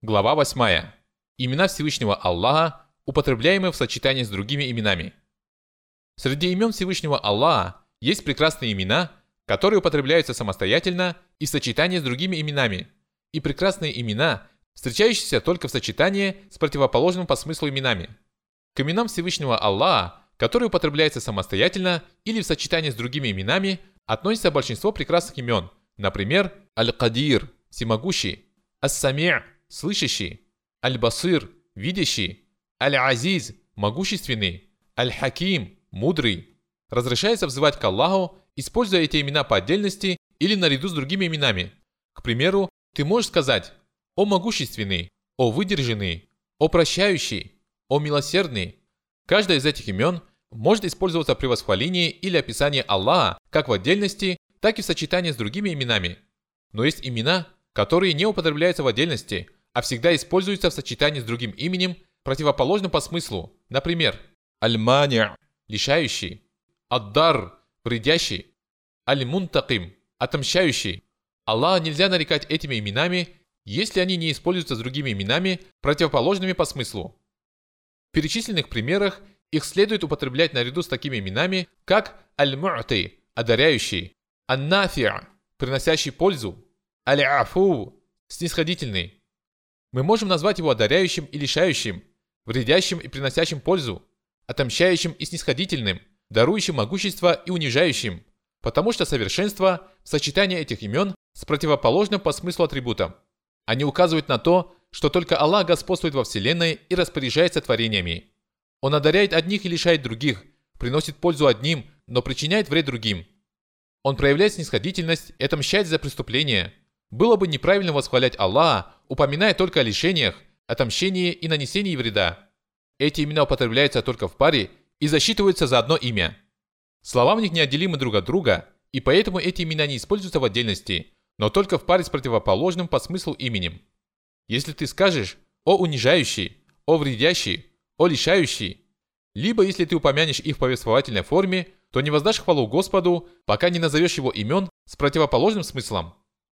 Глава 8. Имена Всевышнего Аллаха, употребляемые в сочетании с другими именами. Среди имен Всевышнего Аллаха есть прекрасные имена, которые употребляются самостоятельно и в сочетании с другими именами, и прекрасные имена, встречающиеся только в сочетании с противоположным по смыслу именами. К именам Всевышнего Аллаха, которые употребляются самостоятельно или в сочетании с другими именами, относится большинство прекрасных имен, например, Аль-Кадир – всемогущий, Ас-Сами' слышащий, Аль-Басир – видящий, Аль-Азиз – могущественный, Аль-Хаким – мудрый. Разрешается взывать к Аллаху, используя эти имена по отдельности или наряду с другими именами. К примеру, ты можешь сказать «О могущественный», «О выдержанный», «О прощающий», «О милосердный». Каждое из этих имен может использоваться при восхвалении или описании Аллаха как в отдельности, так и в сочетании с другими именами. Но есть имена, которые не употребляются в отдельности, а всегда используются в сочетании с другим именем, противоположным по смыслу. Например, Аль-Мани' – лишающий, Ад-Дар – вредящий, Аль-Мунтаким – отомщающий. Аллаха нельзя нарекать этими именами, если они не используются с другими именами, противоположными по смыслу. В перечисленных примерах их следует употреблять наряду с такими именами, как Аль-Му'ти – одаряющий, Ан-Нафи' – приносящий пользу, Аль-Афу – снисходительный. Мы можем назвать его одаряющим и лишающим, вредящим и приносящим пользу, отомщающим и снисходительным, дарующим могущество и унижающим, потому что совершенство – сочетание этих имен с противоположным по смыслу атрибутом. Они указывают на то, что только Аллах господствует во Вселенной и распоряжается творениями. Он одаряет одних и лишает других, приносит пользу одним, но причиняет вред другим. Он проявляет снисходительность и отомщает за преступления – было бы неправильно восхвалять Аллаха, упоминая только о лишениях, отомщении и нанесении вреда. Эти имена употребляются только в паре и засчитываются за одно имя. Слова в них неотделимы друг от друга, и поэтому эти имена не используются в отдельности, но только в паре с противоположным по смыслу именем. Если ты скажешь «о унижающий», «о вредящий», «о лишающий», либо если ты упомянешь их в повествовательной форме, то не воздашь хвалу Господу, пока не назовешь его имен с противоположным смыслом.